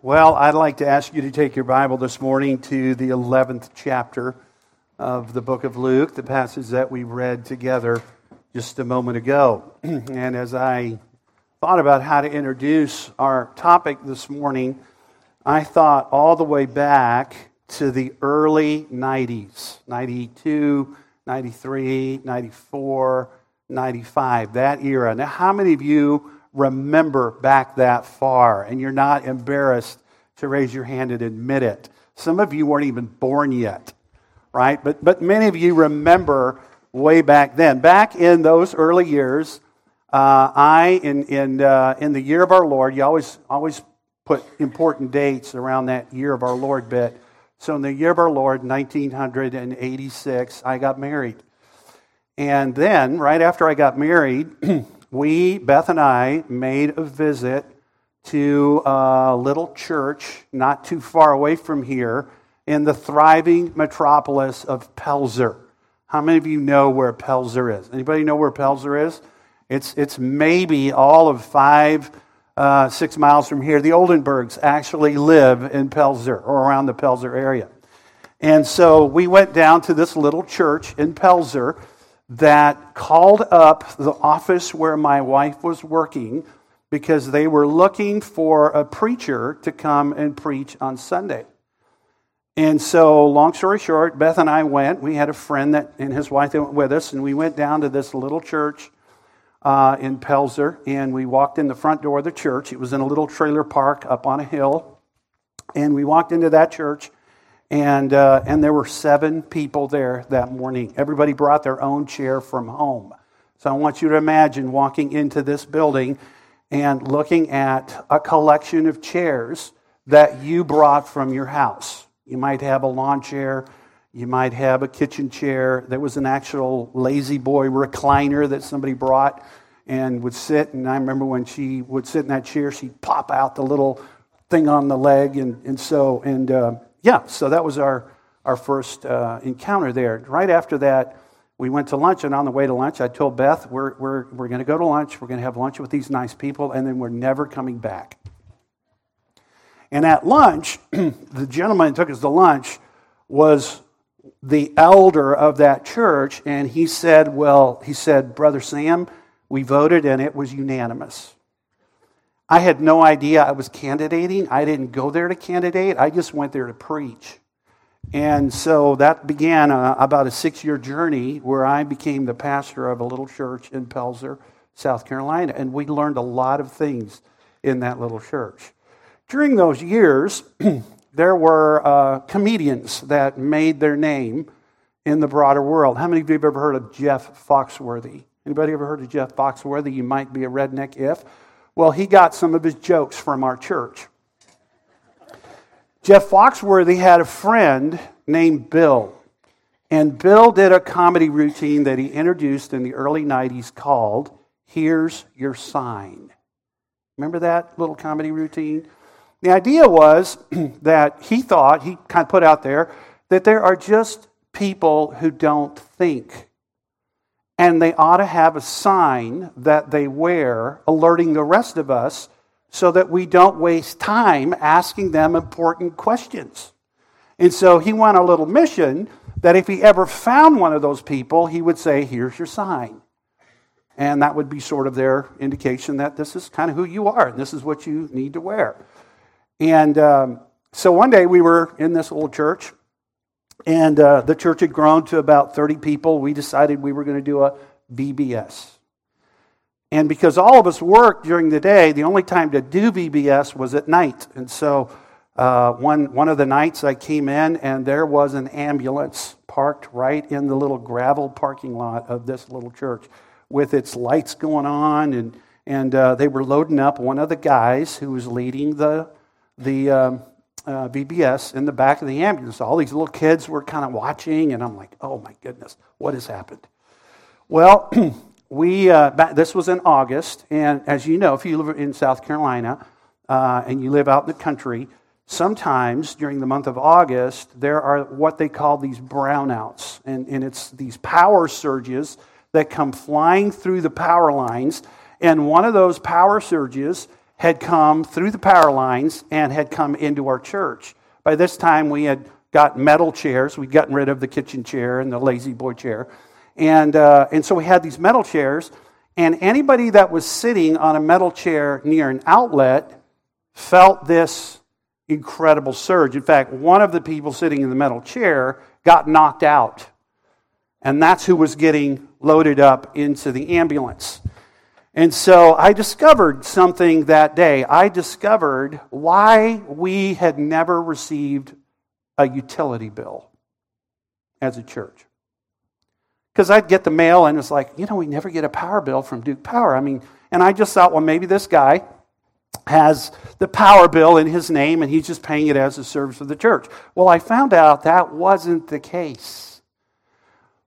Well, I'd like to ask you to take your Bible this morning to the 11th chapter of the book of Luke, the passage that we read together just a moment ago. and as I thought about how to introduce our topic this morning, I thought all the way back to the early 90s 92, 93, 94, 95, that era. Now, how many of you remember back that far and you're not embarrassed to raise your hand and admit it? Some of you weren't even born yet, right? But, but many of you remember way back then. Back in those early years, uh, I, in, in, uh, in the year of our Lord, you always, always put important dates around that year of our Lord bit. So in the year of our Lord, 1986, I got married. And then, right after I got married, we, Beth and I, made a visit to a little church not too far away from here in the thriving metropolis of Pelzer. How many of you know where Pelzer is? Anybody know where Pelzer is? It's, it's maybe all of five, uh, six miles from here. The Oldenburgs actually live in Pelzer or around the Pelzer area. And so we went down to this little church in Pelzer that called up the office where my wife was working because they were looking for a preacher to come and preach on Sunday. And so, long story short, Beth and I went. We had a friend that and his wife that went with us, and we went down to this little church uh, in Pelzer, and we walked in the front door of the church. It was in a little trailer park up on a hill, and we walked into that church, and, uh, and there were seven people there that morning. Everybody brought their own chair from home. So I want you to imagine walking into this building and looking at a collection of chairs that you brought from your house. You might have a lawn chair, you might have a kitchen chair. There was an actual La-Z-Boy recliner that somebody brought and would sit. And I remember when she would sit in that chair, she'd pop out the little thing on the leg. And, and so, and uh, yeah, so that was our, our first uh, encounter there. Right after that, we went to lunch, and on the way to lunch, I told Beth, We're, we're, we're going to go to lunch, we're going to have lunch with these nice people, and then we're never coming back. And at lunch, the gentleman took us to lunch was the elder of that church, and he said, Well, he said, Brother Sam, we voted and it was unanimous. I had no idea I was candidating. I didn't go there to candidate, I just went there to preach. And so that began a, about a six year journey where I became the pastor of a little church in Pelzer, South Carolina. And we learned a lot of things in that little church. During those years, there were uh, comedians that made their name in the broader world. How many of you have ever heard of Jeff Foxworthy? Anybody ever heard of Jeff Foxworthy? You might be a redneck if. Well, he got some of his jokes from our church. Jeff Foxworthy had a friend named Bill. And Bill did a comedy routine that he introduced in the early 90s called Here's Your Sign. Remember that little comedy routine? The idea was that he thought, he kind of put out there, that there are just people who don't think and they ought to have a sign that they wear alerting the rest of us so that we don't waste time asking them important questions. And so he went on a little mission that if he ever found one of those people, he would say, Here's your sign. And that would be sort of their indication that this is kind of who you are and this is what you need to wear. And um, so one day we were in this old church and uh, the church had grown to about 30 people. We decided we were going to do a VBS. And because all of us worked during the day, the only time to do VBS was at night. And so uh, one, one of the nights I came in, and there was an ambulance parked right in the little gravel parking lot of this little church with its lights going on. And, and uh, they were loading up one of the guys who was leading the, the, um, uh, VBS in the back of the ambulance. All these little kids were kind of watching, and I'm like, oh my goodness, what has happened? Well, we uh, this was in August, and as you know, if you live in South Carolina uh, and you live out in the country, sometimes during the month of August there are what they call these brownouts, and, and it's these power surges that come flying through the power lines, and one of those power surges had come through the power lines and had come into our church. By this time, we had got metal chairs. We'd gotten rid of the kitchen chair and the La-Z-Boy chair. And, uh, and so we had these metal chairs, and anybody that was sitting on a metal chair near an outlet felt this incredible surge. In fact, one of the people sitting in the metal chair got knocked out. And that's who was getting loaded up into the ambulance. And so I discovered something that day. I discovered why we had never received a utility bill as a church. Because I'd get the mail and it's like, you know, we never get a power bill from Duke Power. I mean, and I just thought, well, maybe this guy has the power bill in his name and he's just paying it as a service of the church. Well, I found out that wasn't the case.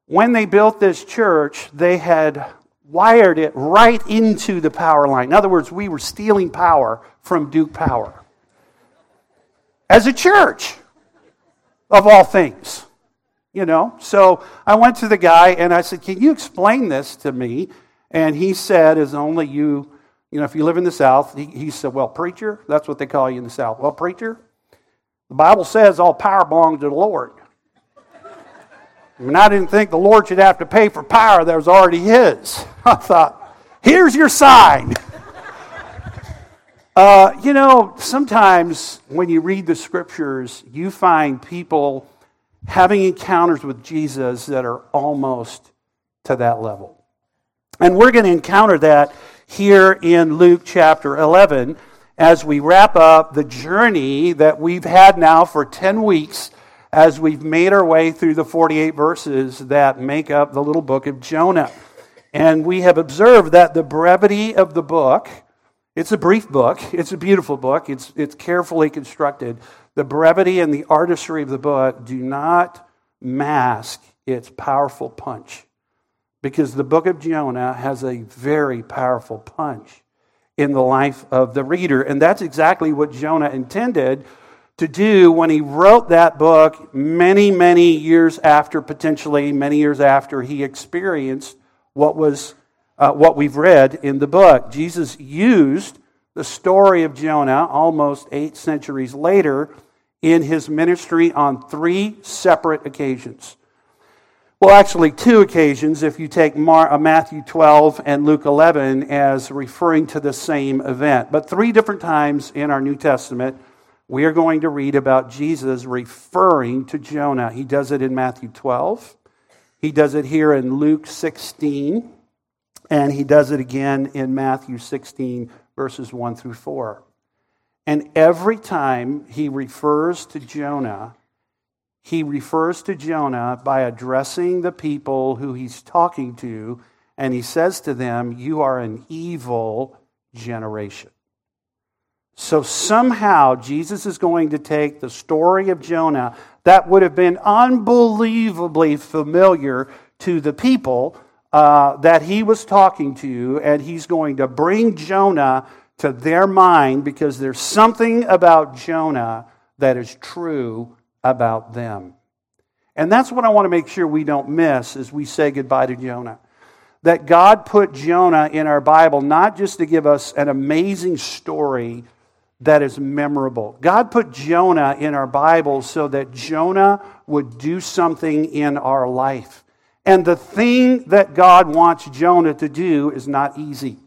When they built this church, they had wired it right into the power line. In other words, we were stealing power from Duke Power as a church, of all things. You know, so I went to the guy and I said, Can you explain this to me? And he said, As only you, you know, if you live in the South, he, he said, Well, preacher, that's what they call you in the South. Well, preacher, the Bible says all power belongs to the Lord. I mean, I didn't think the Lord should have to pay for power that was already His. I thought, here's your sign. uh, you know, sometimes when you read the scriptures, you find people having encounters with Jesus that are almost to that level. And we're going to encounter that here in Luke chapter 11 as we wrap up the journey that we've had now for 10 weeks as we've made our way through the 48 verses that make up the little book of Jonah. And we have observed that the brevity of the book, it's a brief book, it's a beautiful book, it's, it's carefully constructed. The brevity and the artistry of the book do not mask its powerful punch. Because the book of Jonah has a very powerful punch in the life of the reader. And that's exactly what Jonah intended to do when he wrote that book many, many years after, potentially many years after he experienced what was uh, what we've read in the book. Jesus used the story of Jonah almost eight centuries later in his ministry on three separate occasions. Well, actually, two occasions if you take uh, Matthew 12 and Luke 11 as referring to the same event. But three different times in our New Testament, we are going to read about Jesus referring to Jonah. He does it in Matthew 12, he does it here in Luke 16, and he does it again in Matthew 16, verses 1 through 4. And every time he refers to Jonah, he refers to Jonah by addressing the people who he's talking to, and he says to them, You are an evil generation. So somehow Jesus is going to take the story of Jonah that would have been unbelievably familiar to the people uh, that he was talking to, and he's going to bring Jonah to their mind because there's something about Jonah that is true about them. And that's what I want to make sure we don't miss as we say goodbye to Jonah. That God put Jonah in our Bible not just to give us an amazing story that is memorable. God put Jonah in our Bible so that Jonah would do something in our life. And the thing that God wants Jonah to do is not easy.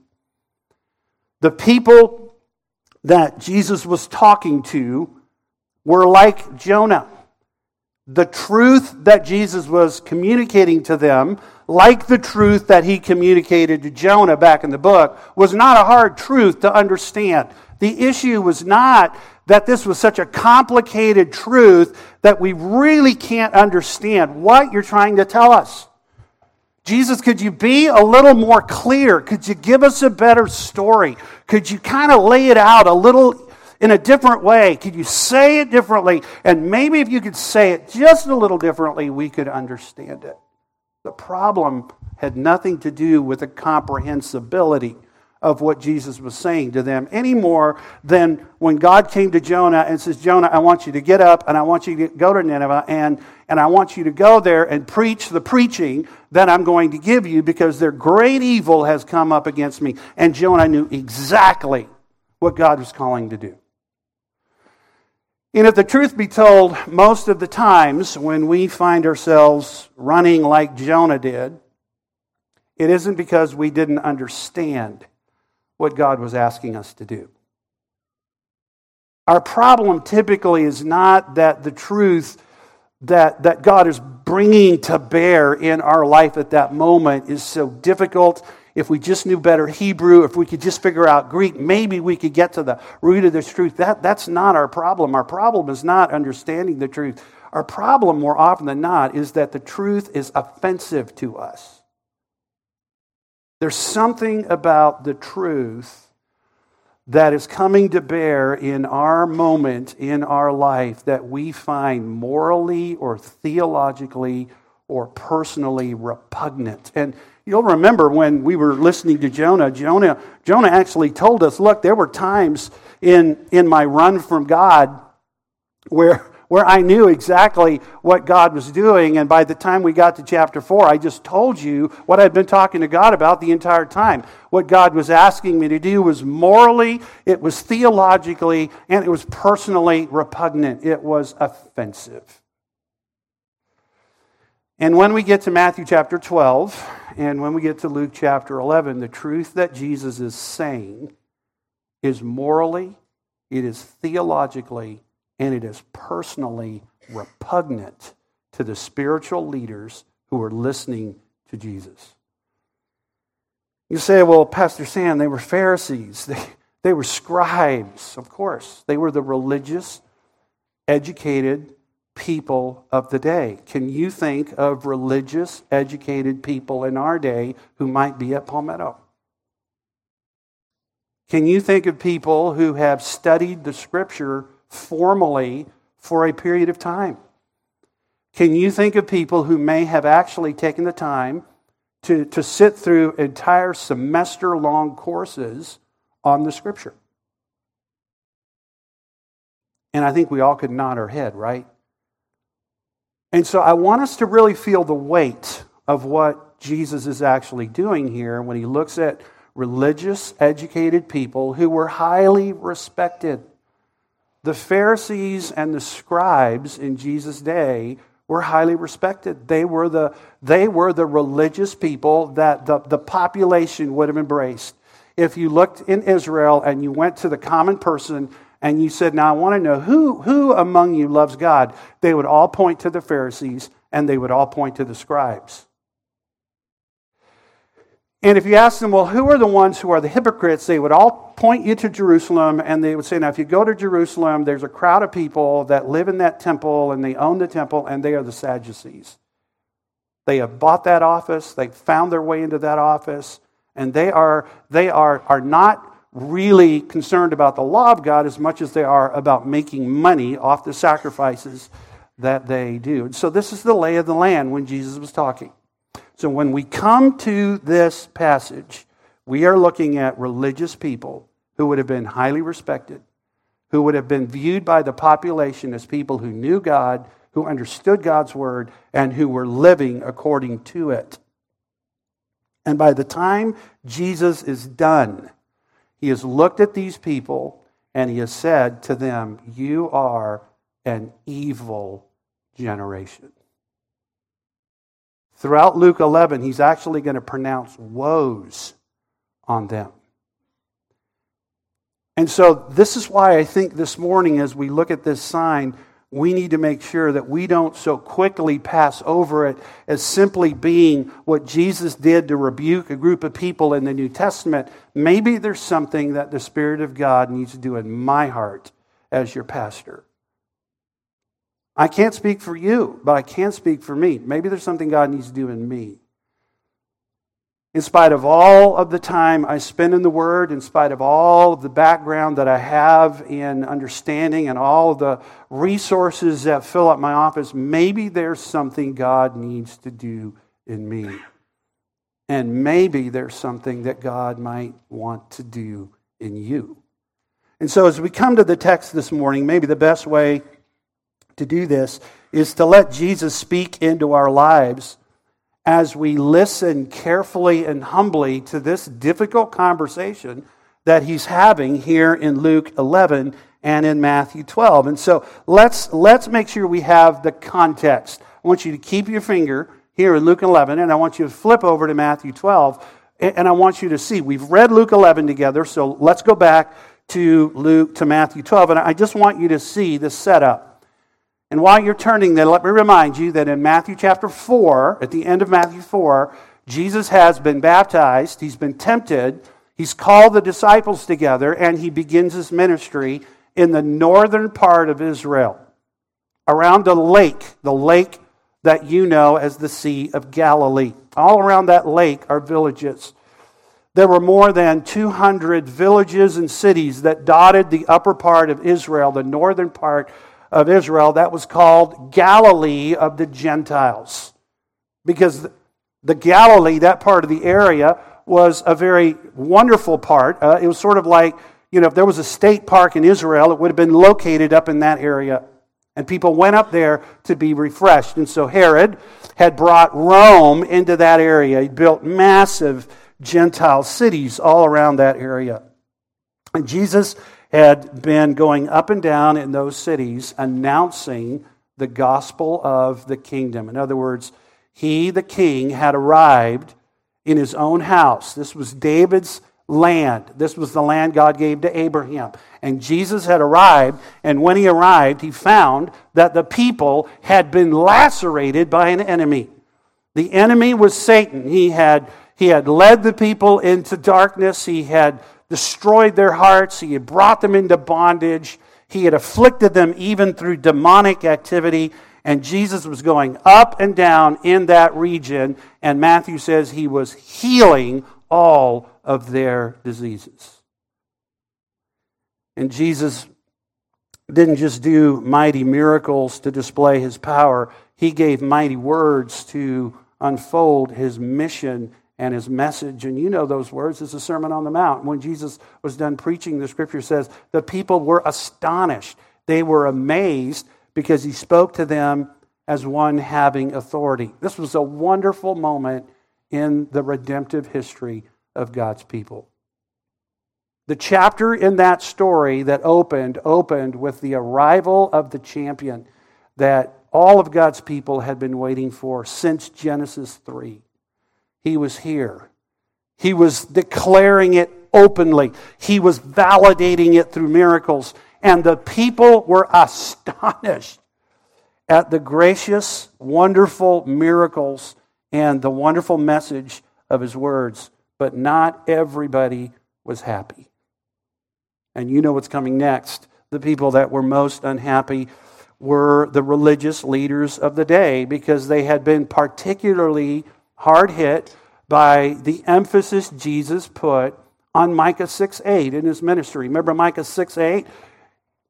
The people that Jesus was talking to were like Jonah. The truth that Jesus was communicating to them, like the truth that he communicated to Jonah back in the book, was not a hard truth to understand. The issue was not that this was such a complicated truth that we really can't understand what you're trying to tell us. Jesus, could you be a little more clear? Could you give us a better story? Could you kind of lay it out a little in a different way? Could you say it differently? And maybe if you could say it just a little differently, we could understand it. The problem had nothing to do with the comprehensibility of what Jesus was saying to them any more than when God came to Jonah and says, Jonah, I want you to get up and I want you to go to Nineveh and, and I want you to go there and preach the preaching that I'm going to give you because their great evil has come up against me. And Jonah knew exactly what God was calling to do. And if the truth be told, most of the times when we find ourselves running like Jonah did, it isn't because we didn't understand what God was asking us to do. Our problem typically is not that the truth that, that God is bringing to bear in our life at that moment is so difficult. If we just knew better Hebrew, if we could just figure out Greek, maybe we could get to the root of this truth. That, that's not our problem. Our problem is not understanding the truth. Our problem, more often than not, is that the truth is offensive to us. There's something about the truth that is coming to bear in our moment in our life that we find morally or theologically or personally repugnant. And you'll remember when we were listening to Jonah, Jonah, Jonah actually told us, look, there were times in, in my run from God where where I knew exactly what God was doing. And by the time we got to chapter 4, I just told you what I'd been talking to God about the entire time. What God was asking me to do was morally, it was theologically, and it was personally repugnant. It was offensive. And when we get to Matthew chapter 12, and when we get to Luke chapter 11, the truth that Jesus is saying is morally, it is theologically, and it is personally repugnant to the spiritual leaders who are listening to Jesus. You say, well, Pastor Sam, they were Pharisees, they, they were scribes. Of course, they were the religious, educated people of the day. Can you think of religious, educated people in our day who might be at Palmetto? Can you think of people who have studied the scripture formally for a period of time. Can you think of people who may have actually taken the time to, to sit through entire semester long courses on the scripture? And I think we all could nod our head, right? And so I want us to really feel the weight of what Jesus is actually doing here when he looks at religious, educated people who were highly respected. The Pharisees and the scribes in Jesus' day were highly respected. They were the, they were the religious people that the, the population would have embraced. If you looked in Israel and you went to the common person and you said, Now I want to know who, who among you loves God, they would all point to the Pharisees and they would all point to the scribes. And if you ask them, well, who are the ones who are the hypocrites? They would all point you to Jerusalem, and they would say, now, if you go to Jerusalem, there's a crowd of people that live in that temple, and they own the temple, and they are the Sadducees. They have bought that office, they found their way into that office, and they are, they are, are not really concerned about the law of God as much as they are about making money off the sacrifices that they do. And so this is the lay of the land when Jesus was talking. So when we come to this passage, we are looking at religious people who would have been highly respected, who would have been viewed by the population as people who knew God, who understood God's word, and who were living according to it. And by the time Jesus is done, he has looked at these people and he has said to them, You are an evil generation. Throughout Luke 11, he's actually going to pronounce woes on them. And so, this is why I think this morning, as we look at this sign, we need to make sure that we don't so quickly pass over it as simply being what Jesus did to rebuke a group of people in the New Testament. Maybe there's something that the Spirit of God needs to do in my heart as your pastor. I can't speak for you, but I can speak for me. Maybe there's something God needs to do in me. In spite of all of the time I spend in the Word, in spite of all of the background that I have in understanding and all of the resources that fill up my office, maybe there's something God needs to do in me. And maybe there's something that God might want to do in you. And so, as we come to the text this morning, maybe the best way to do this is to let Jesus speak into our lives as we listen carefully and humbly to this difficult conversation that he's having here in Luke 11 and in Matthew 12. And so let's, let's make sure we have the context. I want you to keep your finger here in Luke 11, and I want you to flip over to Matthew 12, and I want you to see. We've read Luke 11 together, so let's go back to Luke to Matthew 12, and I just want you to see the setup. And while you're turning there, let me remind you that in Matthew chapter 4, at the end of Matthew 4, Jesus has been baptized, he's been tempted, he's called the disciples together, and he begins his ministry in the northern part of Israel, around a lake, the lake that you know as the Sea of Galilee. All around that lake are villages. There were more than 200 villages and cities that dotted the upper part of Israel, the northern part of Israel, that was called Galilee of the Gentiles. Because the Galilee, that part of the area, was a very wonderful part. Uh, it was sort of like, you know, if there was a state park in Israel, it would have been located up in that area. And people went up there to be refreshed. And so Herod had brought Rome into that area. He built massive Gentile cities all around that area. And Jesus had been going up and down in those cities announcing the gospel of the kingdom. In other words, he, the king, had arrived in his own house. This was David's land. This was the land God gave to Abraham. And Jesus had arrived, and when he arrived, he found that the people had been lacerated by an enemy. The enemy was Satan. He had, he had led the people into darkness, he had destroyed their hearts, he had brought them into bondage, he had afflicted them even through demonic activity. And Jesus was going up and down in that region, and Matthew says he was healing all of their diseases. And Jesus didn't just do mighty miracles to display his power, he gave mighty words to unfold his mission and his message. And you know those words. It's a Sermon on the Mount. When Jesus was done preaching, the scripture says the people were astonished. They were amazed because he spoke to them as one having authority. This was a wonderful moment in the redemptive history of God's people. The chapter in that story that opened opened with the arrival of the champion that all of God's people had been waiting for since Genesis 3. He was here. He was declaring it openly. He was validating it through miracles. And the people were astonished at the gracious, wonderful miracles and the wonderful message of his words but not everybody was happy. And you know what's coming next. The people that were most unhappy were the religious leaders of the day because they had been particularly hard hit by the emphasis Jesus put on Micah 6 8 in his ministry. Remember Micah 6 8?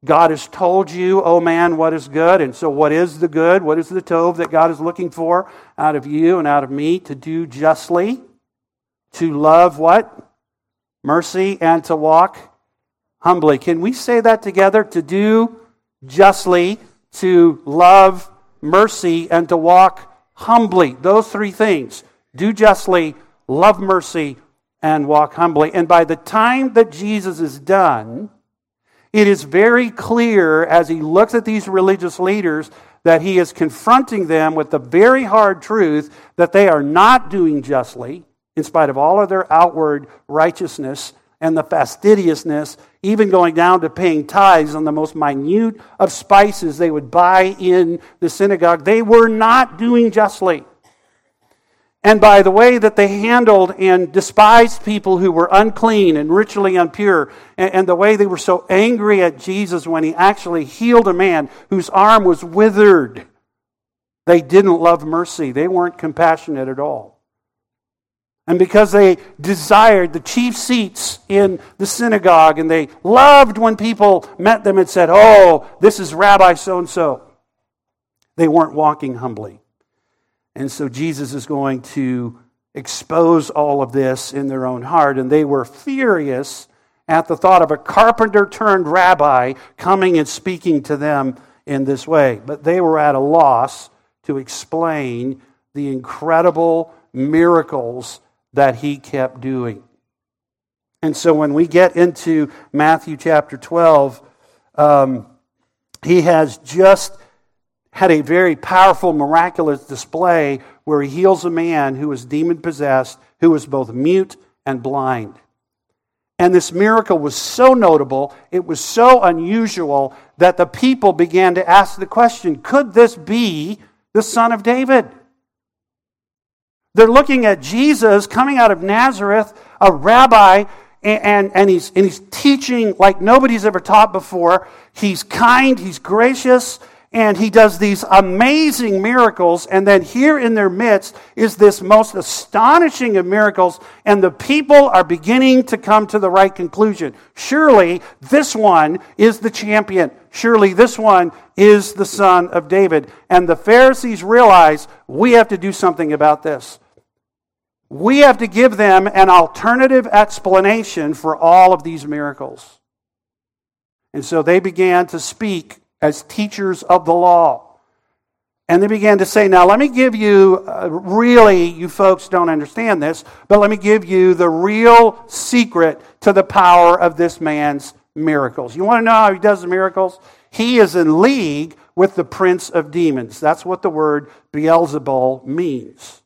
God has told you, oh man, what is good. And so, what is the good? What is the tov that God is looking for out of you and out of me to do justly? to love what? Mercy and to walk humbly. Can we say that together? To do justly, to love mercy, and to walk humbly. Those three things. Do justly, love mercy, and walk humbly. And by the time that Jesus is done, it is very clear as he looks at these religious leaders that he is confronting them with the very hard truth that they are not doing justly in spite of all of their outward righteousness and the fastidiousness, even going down to paying tithes on the most minute of spices they would buy in the synagogue, they were not doing justly. And by the way that they handled and despised people who were unclean and ritually impure, and, the way they were so angry at Jesus when he actually healed a man whose arm was withered, they didn't love mercy. They weren't compassionate at all. And because they desired the chief seats in the synagogue and they loved when people met them and said, Oh, this is Rabbi so and so, they weren't walking humbly. And so Jesus is going to expose all of this in their own heart. And they were furious at the thought of a carpenter turned rabbi coming and speaking to them in this way. But they were at a loss to explain the incredible miracles that he kept doing. And so when we get into Matthew chapter 12, um, he has just had a very powerful, miraculous display where he heals a man who was demon possessed, who was both mute and blind. And this miracle was so notable, it was so unusual that the people began to ask the question could this be the son of David? They're looking at Jesus coming out of Nazareth, a rabbi, and, and, and, he's, and he's teaching like nobody's ever taught before. He's kind, he's gracious, and he does these amazing miracles. And then here in their midst is this most astonishing of miracles, and the people are beginning to come to the right conclusion. Surely this one is the champion. Surely this one is the son of David. And the Pharisees realize we have to do something about this. We have to give them an alternative explanation for all of these miracles. And so they began to speak as teachers of the law. And they began to say, Now, let me give you, uh, really, you folks don't understand this, but let me give you the real secret to the power of this man's miracles. You want to know how he does the miracles? He is in league with the prince of demons. That's what the word Beelzebul means.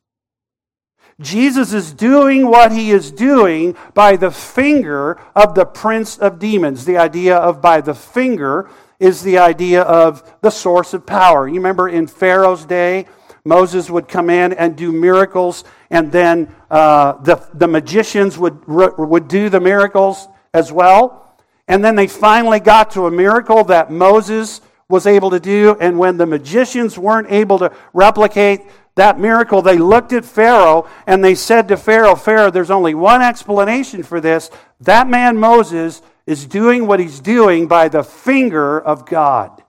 Jesus is doing what he is doing by the finger of the prince of demons. The idea of by the finger is the idea of the source of power. You remember in Pharaoh's day, Moses would come in and do miracles, and then uh, the, the magicians would, would do the miracles as well. And then they finally got to a miracle that Moses was able to do, and when the magicians weren't able to replicate that miracle, they looked at Pharaoh and they said to Pharaoh, Pharaoh, there's only one explanation for this. That man Moses is doing what he's doing by the finger of God.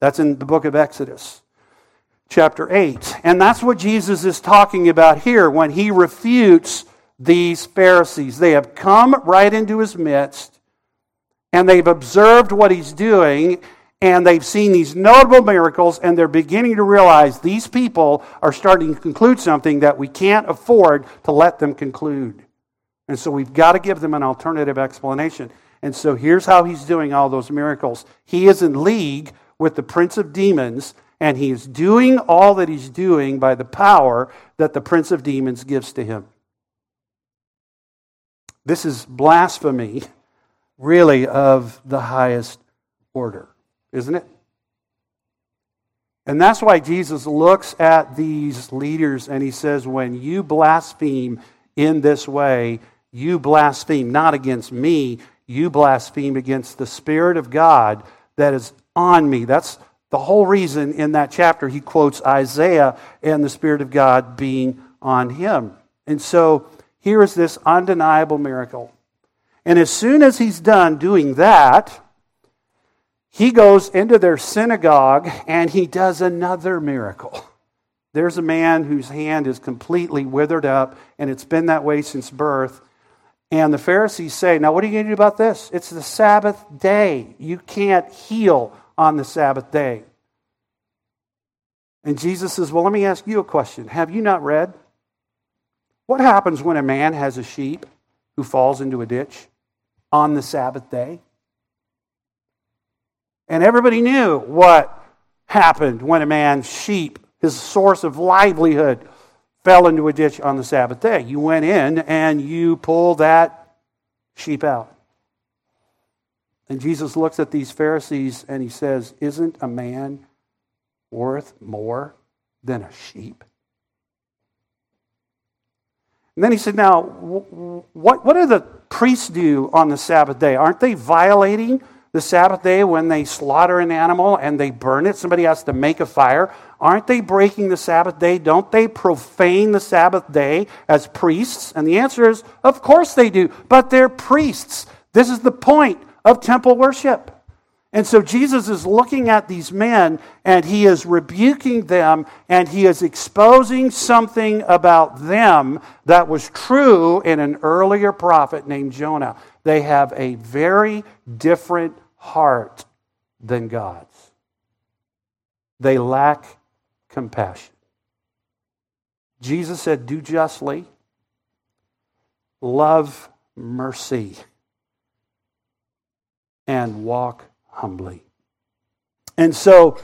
That's in the book of Exodus, chapter 8. And that's what Jesus is talking about here when he refutes these Pharisees. They have come right into his midst and they've observed what he's doing and they've seen these notable miracles and they're beginning to realize these people are starting to conclude something that we can't afford to let them conclude. And so we've got to give them an alternative explanation. And so here's how he's doing all those miracles. He is in league with the prince of demons, and he is doing all that he's doing by the power that the prince of demons gives to him. This is blasphemy, really, of the highest order, isn't it? And that's why Jesus looks at these leaders and he says, When you blaspheme in this way, you blaspheme not against me, you blaspheme against the Spirit of God that is on me. That's the whole reason in that chapter he quotes Isaiah and the Spirit of God being on him. And so here is this undeniable miracle. And as soon as he's done doing that, he goes into their synagogue and he does another miracle. There's a man whose hand is completely withered up, and it's been that way since birth. And the Pharisees say, Now, what are you going to do about this? It's the Sabbath day. You can't heal on the Sabbath day. And Jesus says, Well, let me ask you a question. Have you not read? What happens when a man has a sheep who falls into a ditch on the Sabbath day? And everybody knew what happened when a man's sheep, his source of livelihood, fell into a ditch on the Sabbath day. You went in and you pulled that sheep out. And Jesus looks at these Pharisees and he says, Isn't a man worth more than a sheep? And then he said, Now, what, what do the priests do on the Sabbath day? Aren't they violating the Sabbath day when they slaughter an animal and they burn it? Somebody has to make a fire. Aren't they breaking the Sabbath day? Don't they profane the Sabbath day as priests? And the answer is, of course they do, but they're priests. This is the point of temple worship. And so Jesus is looking at these men and he is rebuking them and he is exposing something about them that was true in an earlier prophet named Jonah. They have a very different heart than God's. They lack compassion. Jesus said, Do justly, love mercy and walk humbly. And so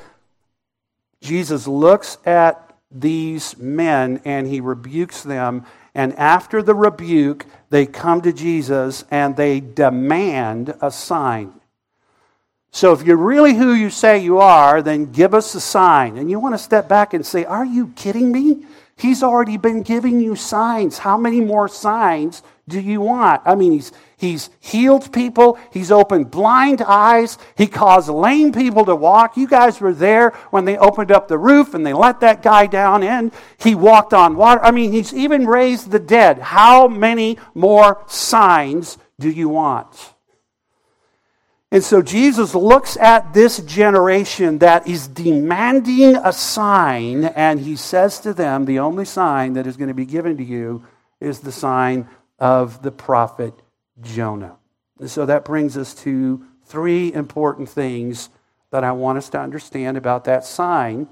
Jesus looks at these men and he rebukes them. And after the rebuke, they come to Jesus and they demand a sign. So if you're really who you say you are, then give us a sign. And you want to step back and say, Are you kidding me? He's already been giving you signs. How many more signs do you want? I mean, he's, he's healed people, he's opened blind eyes, he caused lame people to walk. You guys were there when they opened up the roof and they let that guy down in. He walked on water. I mean, he's even raised the dead. How many more signs do you want? And so Jesus looks at this generation that is demanding a sign, and he says to them, The only sign that is going to be given to you is the sign of the prophet Jonah. So that brings us to three important things that I want us to understand about that sign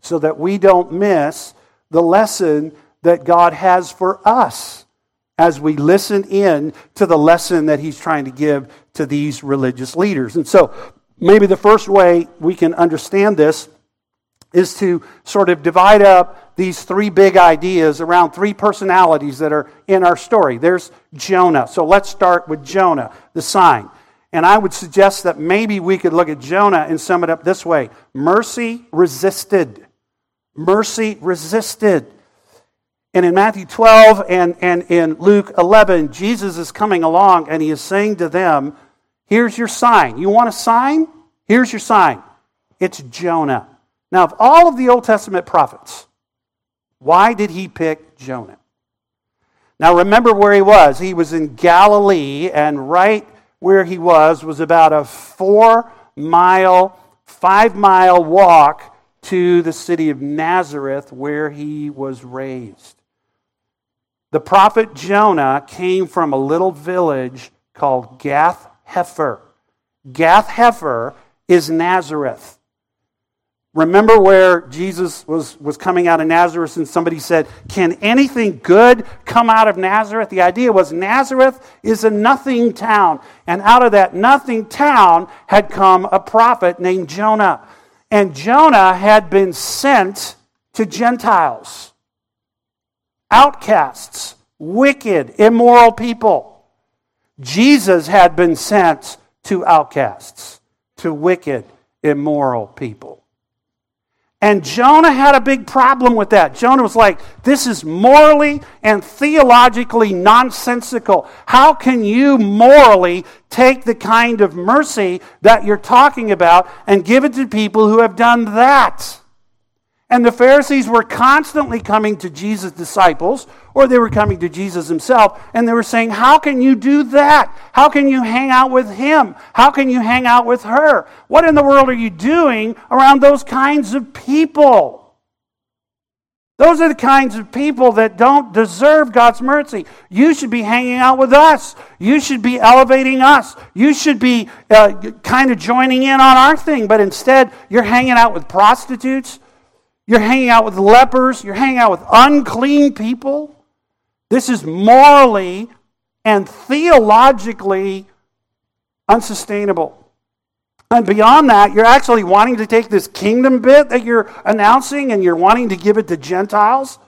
so that we don't miss the lesson that God has for us as we listen in to the lesson that he's trying to give to these religious leaders. And so, maybe the first way we can understand this is to sort of divide up these three big ideas around three personalities that are in our story. There's Jonah. So let's start with Jonah, the sign. And I would suggest that maybe we could look at Jonah and sum it up this way mercy resisted. Mercy resisted. And in Matthew 12 and, and in Luke 11, Jesus is coming along and he is saying to them, Here's your sign. You want a sign? Here's your sign. It's Jonah. Now, of all of the Old Testament prophets, why did he pick Jonah? Now, remember where he was. He was in Galilee, and right where he was was about a four mile, five mile walk to the city of Nazareth where he was raised. The prophet Jonah came from a little village called Gath Hepher. Gath Hepher is Nazareth. Remember where Jesus was, was coming out of Nazareth and somebody said, Can anything good come out of Nazareth? The idea was Nazareth is a nothing town. And out of that nothing town had come a prophet named Jonah. And Jonah had been sent to Gentiles outcasts, wicked, immoral people. Jesus had been sent to outcasts, to wicked, immoral people. And Jonah had a big problem with that. Jonah was like, This is morally and theologically nonsensical. How can you morally take the kind of mercy that you're talking about and give it to people who have done that? And the Pharisees were constantly coming to Jesus' disciples, or they were coming to Jesus himself, and they were saying, How can you do that? How can you hang out with him? How can you hang out with her? What in the world are you doing around those kinds of people? Those are the kinds of people that don't deserve God's mercy. You should be hanging out with us. You should be elevating us. You should be uh, kind of joining in on our thing, but instead, you're hanging out with prostitutes you're hanging out with lepers. You're hanging out with unclean people. This is morally and theologically unsustainable. And beyond that, you're actually wanting to take this kingdom bit that you're announcing and you're wanting to give it to Gentiles.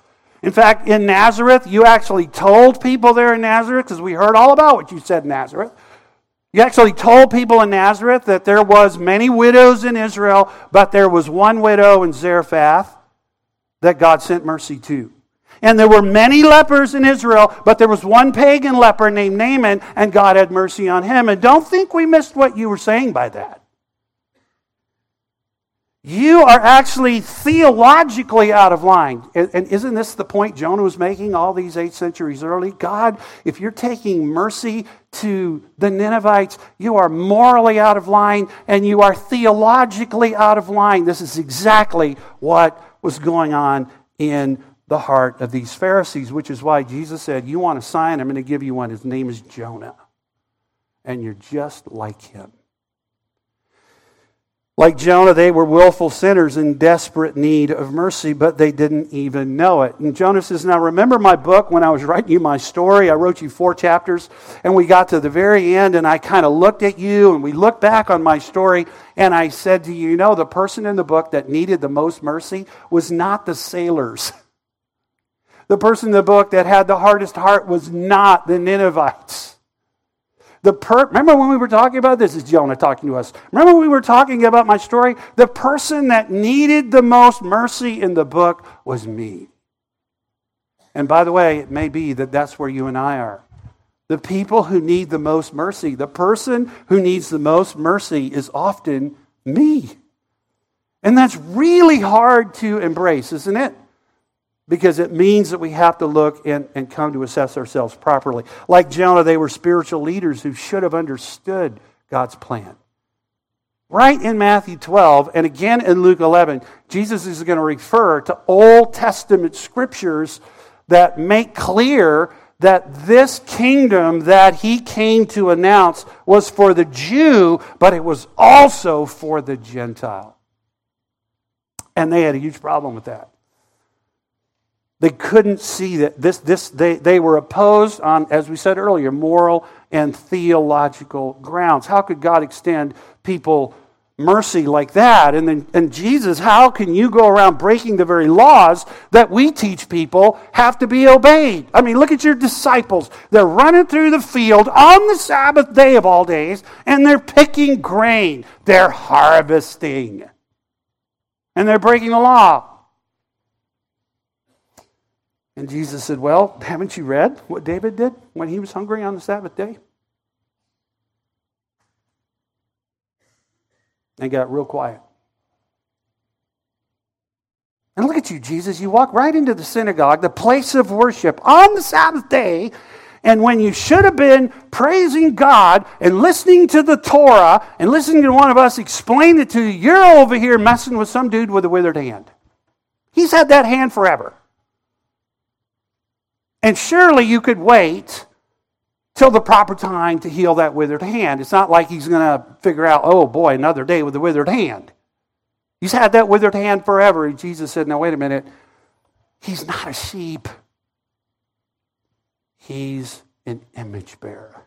In fact, in Nazareth, you actually told people there in Nazareth, because we heard all about what you said in Nazareth. You actually told people in Nazareth that there was many widows in Israel, but there was one widow in Zarephath that God sent mercy to. And there were many lepers in Israel, but there was one pagan leper named Naaman, and God had mercy on him. And don't think we missed what you were saying by that. You are actually theologically out of line. And isn't this the point Jonah was making all these eight centuries early? God, if you're taking mercy to the Ninevites, you are morally out of line and you are theologically out of line. This is exactly what was going on in the heart of these Pharisees, which is why Jesus said, You want a sign? I'm going to give you one. His name is Jonah. And you're just like him. Like Jonah, they were willful sinners in desperate need of mercy, but they didn't even know it. And Jonah says, Now remember my book when I was writing you my story? I wrote you four chapters, and we got to the very end, and I kind of looked at you, and we looked back on my story, and I said to you, You know, the person in the book that needed the most mercy was not the sailors. The person in the book that had the hardest heart was not the Ninevites. The per- Remember when we were talking about this? Is Jonah talking to us? Remember we were talking about my story? The person that needed the most mercy in the book was me. And by the way, it may be that that's where you and I are. The people who need the most mercy, the person who needs the most mercy is often me. And that's really hard to embrace, isn't it? Because it means that we have to look and, and come to assess ourselves properly. Like Jonah, they were spiritual leaders who should have understood God's plan. Right in Matthew 12 and again in Luke 11, Jesus is going to refer to Old Testament scriptures that make clear that this kingdom that he came to announce was for the Jew, but it was also for the Gentile. And they had a huge problem with that. They couldn't see that this, this they, they were opposed on, as we said earlier, moral and theological grounds. How could God extend people mercy like that? And then and Jesus, how can you go around breaking the very laws that we teach people have to be obeyed? I mean, look at your disciples. They're running through the field on the Sabbath day of all days, and they're picking grain. They're harvesting. And they're breaking the law. And Jesus said, Well, haven't you read what David did when he was hungry on the Sabbath day? And got real quiet. And look at you, Jesus. You walk right into the synagogue, the place of worship, on the Sabbath day. And when you should have been praising God and listening to the Torah and listening to one of us explain it to you, you're over here messing with some dude with a withered hand. He's had that hand forever. And surely you could wait till the proper time to heal that withered hand. It's not like he's going to figure out, oh boy, another day with a withered hand. He's had that withered hand forever. And Jesus said, now wait a minute. He's not a sheep, he's an image bearer.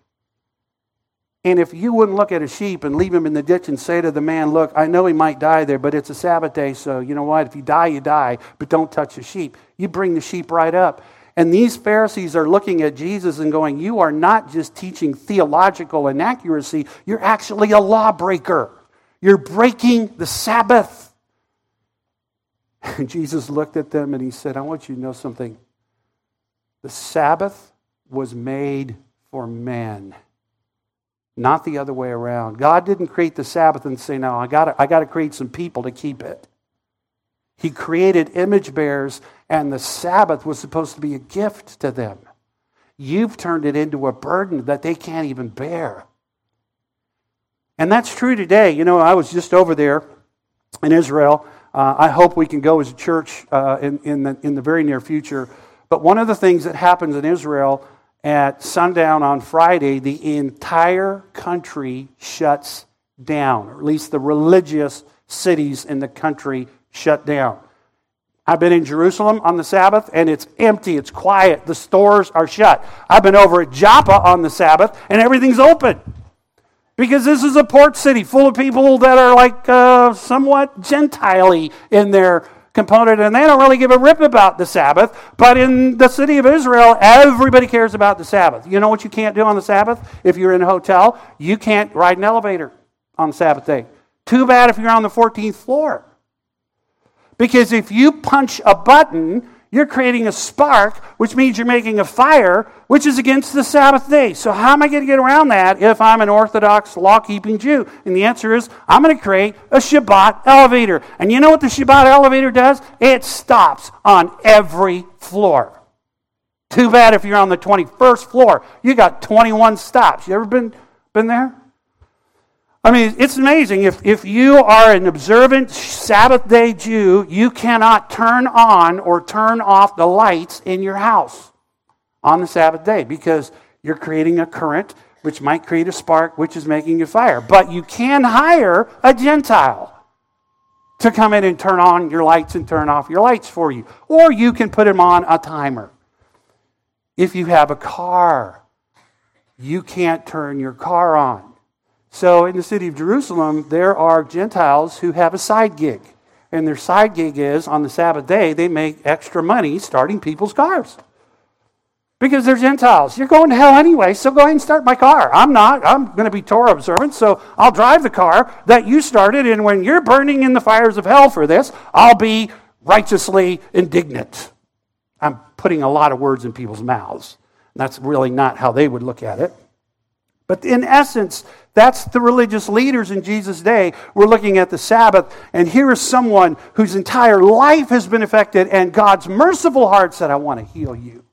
And if you wouldn't look at a sheep and leave him in the ditch and say to the man, Look, I know he might die there, but it's a Sabbath day, so you know what? If you die, you die, but don't touch the sheep. You bring the sheep right up. And these Pharisees are looking at Jesus and going, You are not just teaching theological inaccuracy, you're actually a lawbreaker. You're breaking the Sabbath. And Jesus looked at them and he said, I want you to know something. The Sabbath was made for man, not the other way around. God didn't create the Sabbath and say, No, I got I to create some people to keep it. He created image bearers, and the Sabbath was supposed to be a gift to them. You've turned it into a burden that they can't even bear. And that's true today. You know, I was just over there in Israel. Uh, I hope we can go as a church uh, in, in, the, in the very near future. But one of the things that happens in Israel at sundown on Friday, the entire country shuts down, or at least the religious cities in the country shut down. I've been in Jerusalem on the Sabbath and it's empty, it's quiet, the stores are shut. I've been over at Joppa on the Sabbath and everything's open. Because this is a port city full of people that are like uh, somewhat Gentile in their component, and they don't really give a rip about the Sabbath. But in the city of Israel, everybody cares about the Sabbath. You know what you can't do on the Sabbath if you're in a hotel? You can't ride an elevator on the Sabbath day. Too bad if you're on the 14th floor. Because if you punch a button, you're creating a spark, which means you're making a fire, which is against the Sabbath day. So, how am I going to get around that if I'm an Orthodox law keeping Jew? And the answer is I'm going to create a Shabbat elevator. And you know what the Shabbat elevator does? It stops on every floor. Too bad if you're on the 21st floor. You got 21 stops. You ever been, been there? I mean, it's amazing. If, if you are an observant Sabbath day Jew, you cannot turn on or turn off the lights in your house on the Sabbath day because you're creating a current which might create a spark which is making a fire. But you can hire a Gentile to come in and turn on your lights and turn off your lights for you. Or you can put them on a timer. If you have a car, you can't turn your car on. So in the city of Jerusalem, there are Gentiles who have a side gig. And their side gig is on the Sabbath day, they make extra money starting people's cars. Because they're Gentiles. You're going to hell anyway, so go ahead and start my car. I'm not. I'm going to be Torah observant, so I'll drive the car that you started. And when you're burning in the fires of hell for this, I'll be righteously indignant. I'm putting a lot of words in people's mouths. That's really not how they would look at it. But in essence, that's the religious leaders in Jesus' day. We're looking at the Sabbath, and here is someone whose entire life has been affected, and God's merciful heart said, I want to heal you.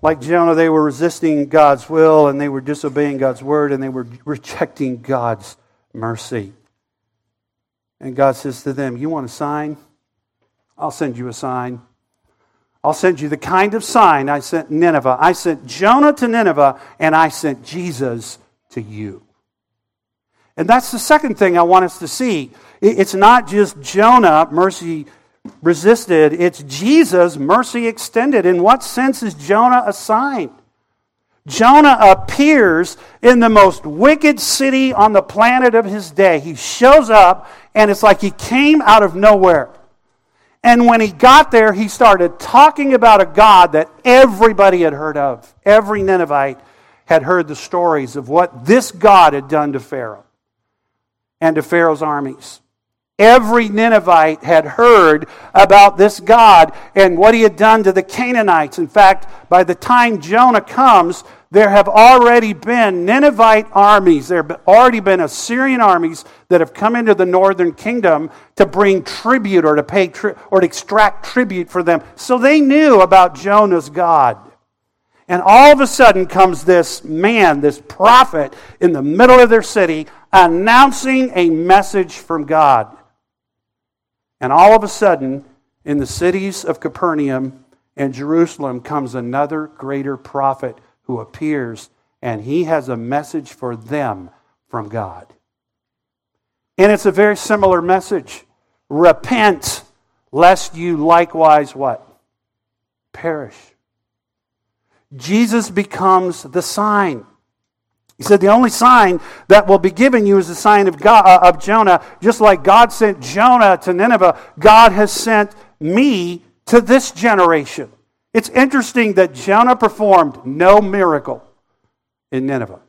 Like Jonah, they were resisting God's will, and they were disobeying God's word, and they were rejecting God's mercy. And God says to them, You want a sign? I'll send you a sign. I'll send you the kind of sign I sent Nineveh. I sent Jonah to Nineveh, and I sent Jesus to you. And that's the second thing I want us to see. It's not just Jonah, mercy resisted, it's Jesus, mercy extended. In what sense is Jonah a sign? Jonah appears in the most wicked city on the planet of his day. He shows up, and it's like he came out of nowhere. And when he got there, he started talking about a God that everybody had heard of. Every Ninevite had heard the stories of what this God had done to Pharaoh and to Pharaoh's armies. Every Ninevite had heard about this God and what he had done to the Canaanites. In fact, by the time Jonah comes, there have already been Ninevite armies, there have already been Assyrian armies that have come into the northern kingdom to bring tribute or to pay tri- or to extract tribute for them. So they knew about Jonah's God. And all of a sudden comes this man, this prophet, in the middle of their city announcing a message from God. And all of a sudden, in the cities of Capernaum and Jerusalem comes another greater prophet who appears, and he has a message for them from God. And it's a very similar message repent, lest you likewise what? Perish. Jesus becomes the sign. He said, The only sign that will be given you is the sign of, God, uh, of Jonah. Just like God sent Jonah to Nineveh, God has sent me to this generation. It's interesting that Jonah performed no miracle in Nineveh.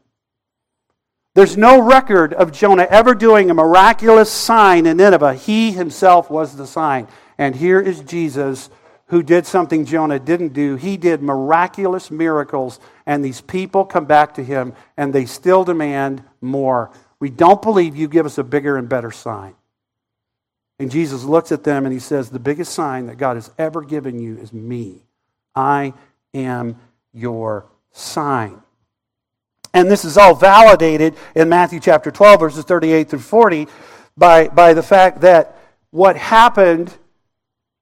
There's no record of Jonah ever doing a miraculous sign in Nineveh. He himself was the sign. And here is Jesus who did something Jonah didn't do. He did miraculous miracles, and these people come back to him and they still demand more. We don't believe you give us a bigger and better sign. And Jesus looks at them and he says, The biggest sign that God has ever given you is me. I am your sign. And this is all validated in Matthew chapter 12, verses 38 through 40, by, by the fact that what happened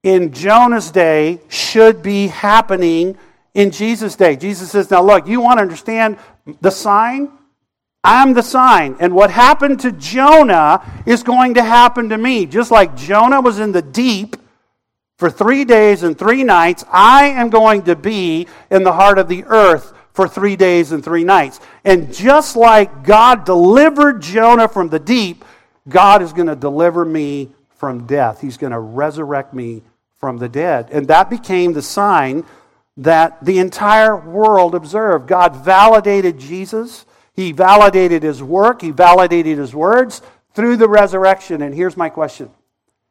in Jonah's day should be happening in Jesus' day. Jesus says, Now look, you want to understand the sign? I'm the sign. And what happened to Jonah is going to happen to me. Just like Jonah was in the deep for three days and three nights, I am going to be in the heart of the earth for three days and three nights. And just like God delivered Jonah from the deep, God is going to deliver me from death. He's going to resurrect me from the dead. And that became the sign that the entire world observed. God validated Jesus, He validated His work, He validated His words through the resurrection. And here's my question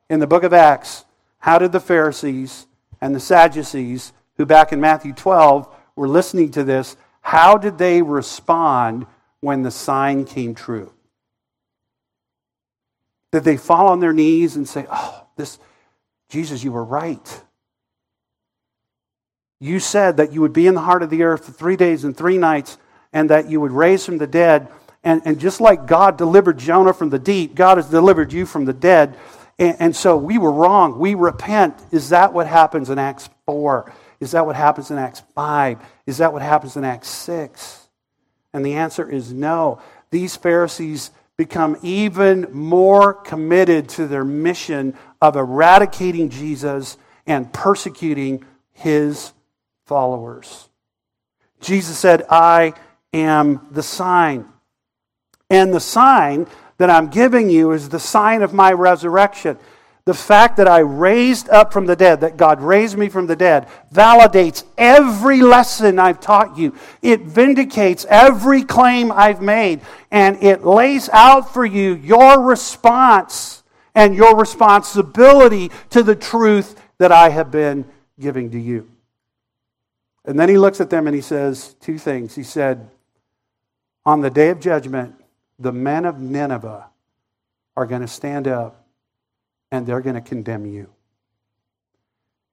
in the book of Acts, how did the Pharisees and the Sadducees, who back in Matthew 12 were listening to this, how did they respond when the sign came true? Did they fall on their knees and say, Oh, this, Jesus, you were right. You said that you would be in the heart of the earth for three days and three nights, and that you would raise from the dead. And, and just like God delivered Jonah from the deep, God has delivered you from the dead. And, and so we were wrong. We repent. Is that what happens in Acts 4? Is that what happens in Acts 5? Is that what happens in Acts 6? And the answer is no. These Pharisees become even more committed to their mission of eradicating Jesus and persecuting his followers. Jesus said, I am the sign. And the sign that I'm giving you is the sign of my resurrection. The fact that I raised up from the dead, that God raised me from the dead, validates every lesson I've taught you. It vindicates every claim I've made. And it lays out for you your response and your responsibility to the truth that I have been giving to you. And then he looks at them and he says two things. He said, On the day of judgment, the men of Nineveh are going to stand up and they're going to condemn you.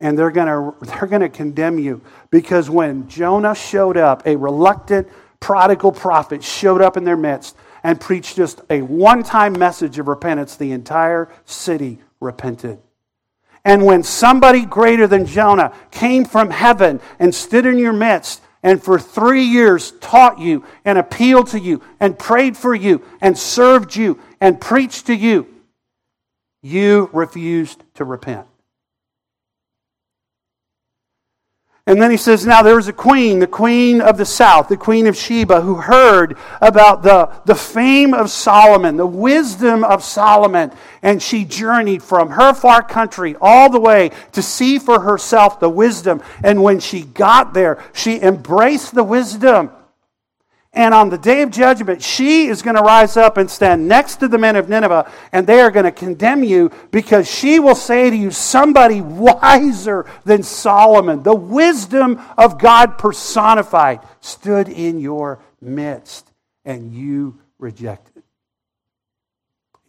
And they're going to, they're going to condemn you because when Jonah showed up, a reluctant, prodigal prophet showed up in their midst and preached just a one time message of repentance, the entire city repented. And when somebody greater than Jonah came from heaven and stood in your midst and for three years taught you and appealed to you and prayed for you and served you and preached to you, you refused to repent. And then he says, Now there was a queen, the queen of the south, the queen of Sheba, who heard about the, the fame of Solomon, the wisdom of Solomon. And she journeyed from her far country all the way to see for herself the wisdom. And when she got there, she embraced the wisdom. And on the day of judgment, she is going to rise up and stand next to the men of Nineveh, and they are going to condemn you because she will say to you, Somebody wiser than Solomon, the wisdom of God personified, stood in your midst, and you rejected.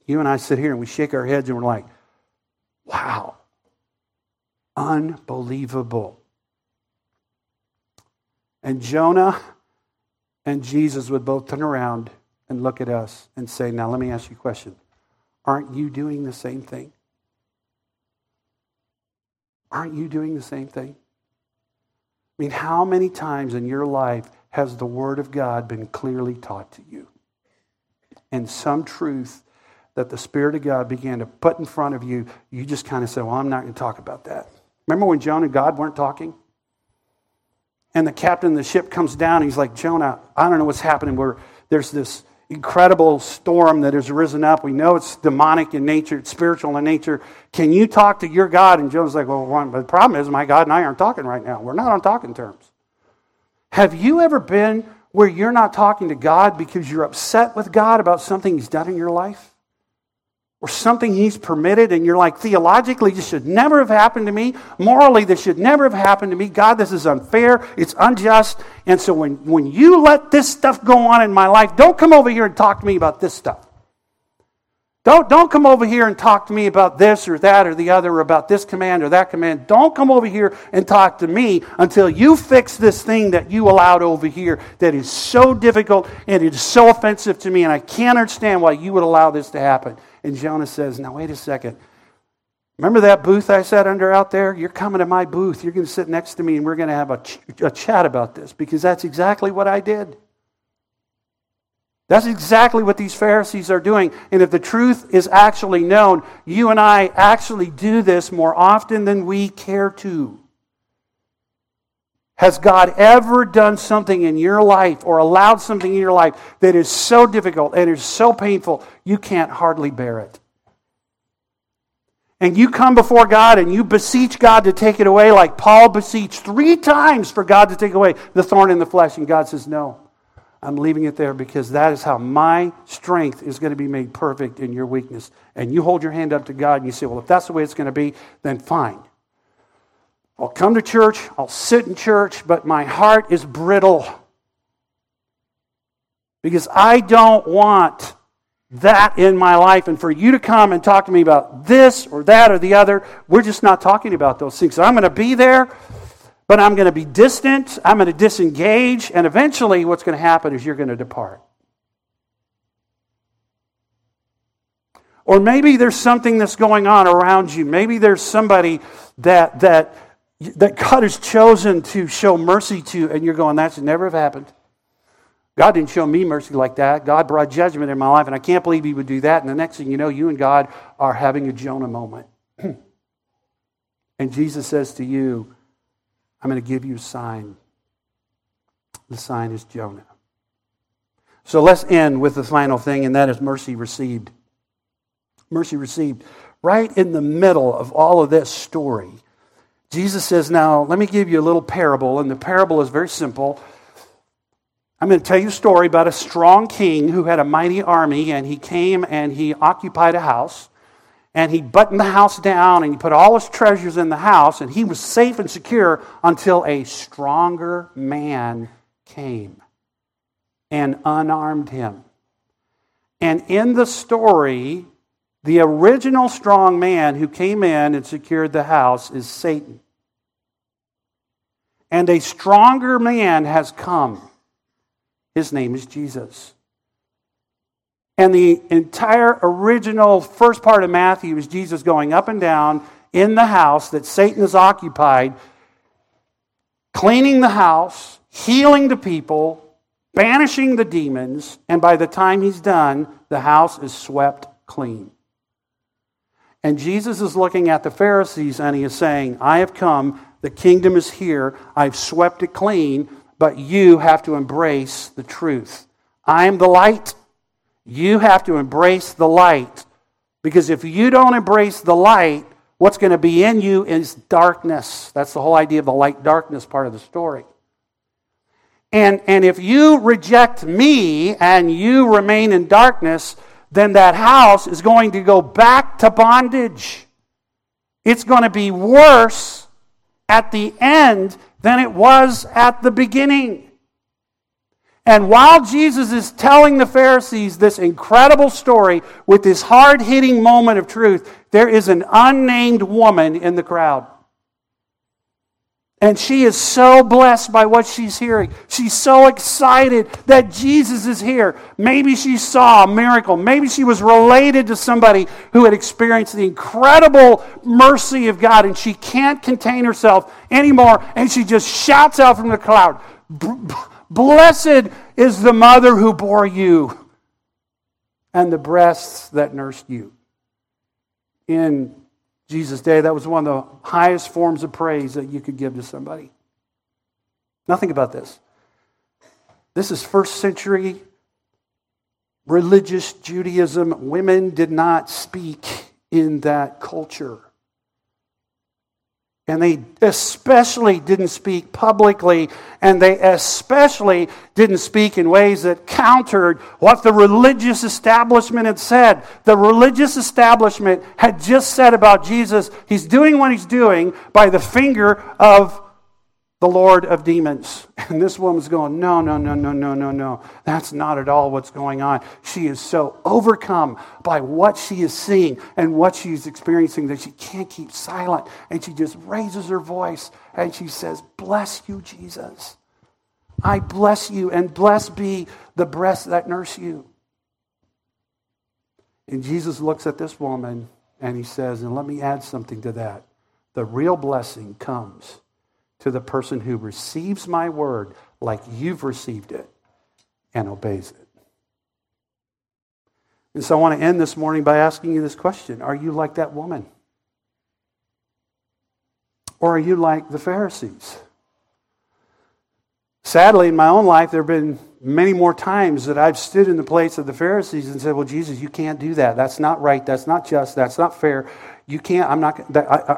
You and I sit here and we shake our heads and we're like, Wow, unbelievable. And Jonah and Jesus would both turn around and look at us and say, Now, let me ask you a question. Aren't you doing the same thing? Aren't you doing the same thing? I mean, how many times in your life has the Word of God been clearly taught to you? And some truth that the Spirit of God began to put in front of you, you just kind of said, Well, I'm not going to talk about that. Remember when Jonah and God weren't talking? And the captain of the ship comes down. he's like, Jonah, I don't know what's happening. Where there's this incredible storm that has risen up. We know it's demonic in nature, it's spiritual in nature. Can you talk to your God? And Jonah's like, Well, one, but the problem is my God and I aren't talking right now. We're not on talking terms. Have you ever been where you're not talking to God because you're upset with God about something He's done in your life? Or something he's permitted, and you're like, theologically, this should never have happened to me. Morally, this should never have happened to me. God, this is unfair. It's unjust. And so when, when you let this stuff go on in my life, don't come over here and talk to me about this stuff. Don't, don't come over here and talk to me about this or that or the other, or about this command or that command. Don't come over here and talk to me until you fix this thing that you allowed over here that is so difficult and it is so offensive to me, and I can't understand why you would allow this to happen. And Jonah says, Now, wait a second. Remember that booth I sat under out there? You're coming to my booth. You're going to sit next to me and we're going to have a, ch- a chat about this because that's exactly what I did. That's exactly what these Pharisees are doing. And if the truth is actually known, you and I actually do this more often than we care to. Has God ever done something in your life or allowed something in your life that is so difficult and is so painful you can't hardly bear it? And you come before God and you beseech God to take it away, like Paul beseeched three times for God to take away the thorn in the flesh, and God says, No, I'm leaving it there because that is how my strength is going to be made perfect in your weakness. And you hold your hand up to God and you say, Well, if that's the way it's going to be, then fine. I'll come to church, I'll sit in church, but my heart is brittle. Because I don't want that in my life. And for you to come and talk to me about this or that or the other, we're just not talking about those things. So I'm going to be there, but I'm going to be distant, I'm going to disengage, and eventually what's going to happen is you're going to depart. Or maybe there's something that's going on around you. Maybe there's somebody that, that that God has chosen to show mercy to, and you're going, that should never have happened. God didn't show me mercy like that. God brought judgment in my life, and I can't believe He would do that. And the next thing you know, you and God are having a Jonah moment. and Jesus says to you, I'm going to give you a sign. The sign is Jonah. So let's end with the final thing, and that is mercy received. Mercy received. Right in the middle of all of this story, Jesus says, Now, let me give you a little parable, and the parable is very simple. I'm going to tell you a story about a strong king who had a mighty army, and he came and he occupied a house, and he buttoned the house down, and he put all his treasures in the house, and he was safe and secure until a stronger man came and unarmed him. And in the story, the original strong man who came in and secured the house is Satan. And a stronger man has come. His name is Jesus. And the entire original first part of Matthew is Jesus going up and down in the house that Satan has occupied, cleaning the house, healing the people, banishing the demons, and by the time he's done, the house is swept clean. And Jesus is looking at the Pharisees and he is saying, I have come, the kingdom is here, I've swept it clean, but you have to embrace the truth. I am the light. You have to embrace the light. Because if you don't embrace the light, what's going to be in you is darkness. That's the whole idea of the light darkness part of the story. And, and if you reject me and you remain in darkness, then that house is going to go back to bondage. It's going to be worse at the end than it was at the beginning. And while Jesus is telling the Pharisees this incredible story with this hard hitting moment of truth, there is an unnamed woman in the crowd. And she is so blessed by what she's hearing. She's so excited that Jesus is here. Maybe she saw a miracle. Maybe she was related to somebody who had experienced the incredible mercy of God and she can't contain herself anymore. And she just shouts out from the cloud Blessed is the mother who bore you and the breasts that nursed you. In Jesus' day, that was one of the highest forms of praise that you could give to somebody. Nothing about this. This is first century religious Judaism. Women did not speak in that culture. And they especially didn't speak publicly, and they especially didn't speak in ways that countered what the religious establishment had said. The religious establishment had just said about Jesus, he's doing what he's doing by the finger of the Lord of demons. And this woman's going, No, no, no, no, no, no, no. That's not at all what's going on. She is so overcome by what she is seeing and what she's experiencing that she can't keep silent. And she just raises her voice and she says, Bless you, Jesus. I bless you, and blessed be the breasts that nurse you. And Jesus looks at this woman and he says, And let me add something to that. The real blessing comes to the person who receives my word like you've received it and obeys it. And so I want to end this morning by asking you this question Are you like that woman? Or are you like the Pharisees? Sadly, in my own life, there have been many more times that I've stood in the place of the Pharisees and said, Well, Jesus, you can't do that. That's not right. That's not just. That's not fair. You can't. I'm not,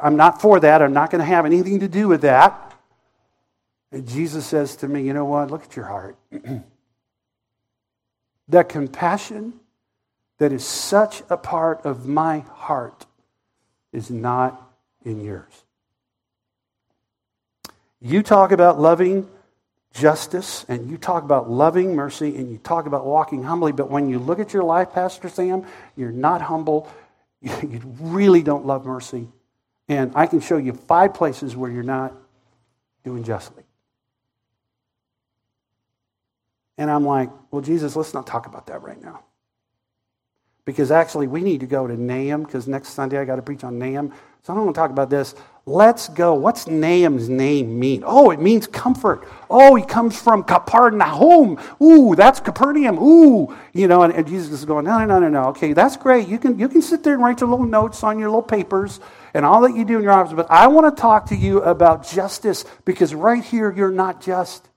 I'm not for that. I'm not going to have anything to do with that. And Jesus says to me, You know what? Look at your heart. that compassion that is such a part of my heart is not in yours. You talk about loving justice and you talk about loving mercy and you talk about walking humbly, but when you look at your life, Pastor Sam, you're not humble. You really don't love mercy. And I can show you five places where you're not doing justly. And I'm like, well, Jesus, let's not talk about that right now. Because actually, we need to go to Nahum, because next Sunday I got to preach on Nahum. So I don't want to talk about this. Let's go. What's Nahum's name mean? Oh, it means comfort. Oh, he comes from Capernaum. Ooh, that's Capernaum. Ooh, you know, and, and Jesus is going, no, no, no, no, no. Okay, that's great. You can, you can sit there and write your little notes on your little papers and all that you do in your office, but I want to talk to you about justice because right here you're not just.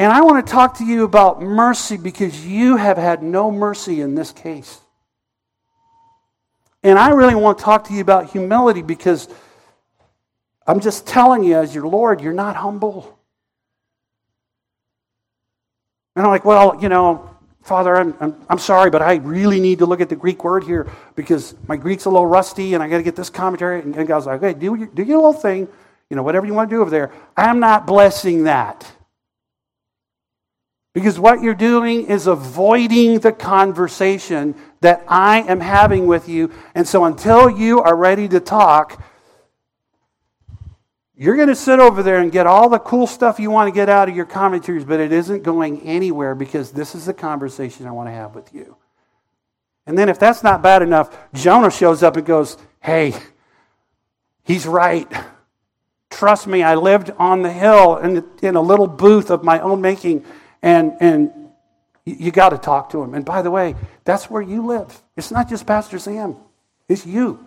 And I want to talk to you about mercy because you have had no mercy in this case. And I really want to talk to you about humility because I'm just telling you, as your Lord, you're not humble. And I'm like, well, you know, Father, I'm, I'm, I'm, sorry, but I really need to look at the Greek word here because my Greek's a little rusty and I got to get this commentary. And, God's like, okay, do your, do your little thing, you know, whatever you want to do over there. I'm not blessing that. Because what you're doing is avoiding the conversation that I am having with you. And so until you are ready to talk, you're going to sit over there and get all the cool stuff you want to get out of your commentaries, but it isn't going anywhere because this is the conversation I want to have with you. And then, if that's not bad enough, Jonah shows up and goes, Hey, he's right. Trust me, I lived on the hill in, in a little booth of my own making and, and you got to talk to him. And by the way, that's where you live. It's not just Pastor Sam, it's you.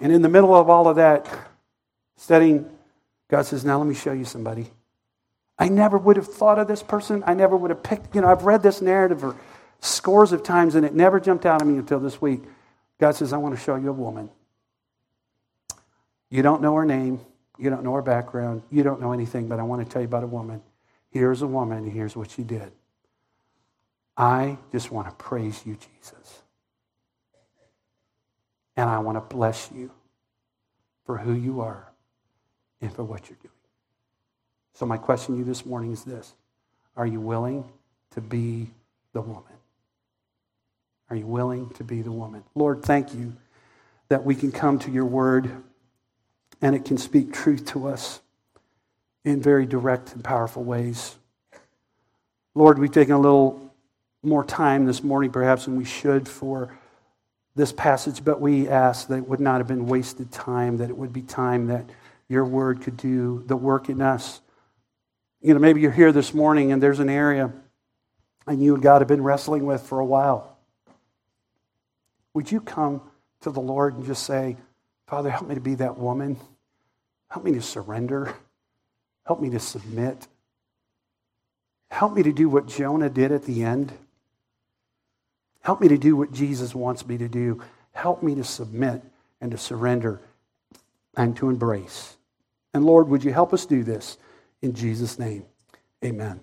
And in the middle of all of that, studying, God says, Now let me show you somebody. I never would have thought of this person. I never would have picked, you know, I've read this narrative for scores of times and it never jumped out at me until this week. God says, I want to show you a woman. You don't know her name. You don't know her background. You don't know anything, but I want to tell you about a woman. Here's a woman, here's what she did. I just want to praise you, Jesus. And I want to bless you for who you are and for what you're doing. So, my question to you this morning is this Are you willing to be the woman? Are you willing to be the woman? Lord, thank you that we can come to your word and it can speak truth to us in very direct and powerful ways. Lord, we've taken a little more time this morning, perhaps, than we should for this passage, but we ask that it would not have been wasted time, that it would be time that your word could do the work in us. You know, maybe you're here this morning and there's an area and you and God have been wrestling with for a while. Would you come to the Lord and just say, Father, help me to be that woman? Help me to surrender. Help me to submit. Help me to do what Jonah did at the end. Help me to do what Jesus wants me to do. Help me to submit and to surrender and to embrace. And Lord, would you help us do this in Jesus' name? Amen.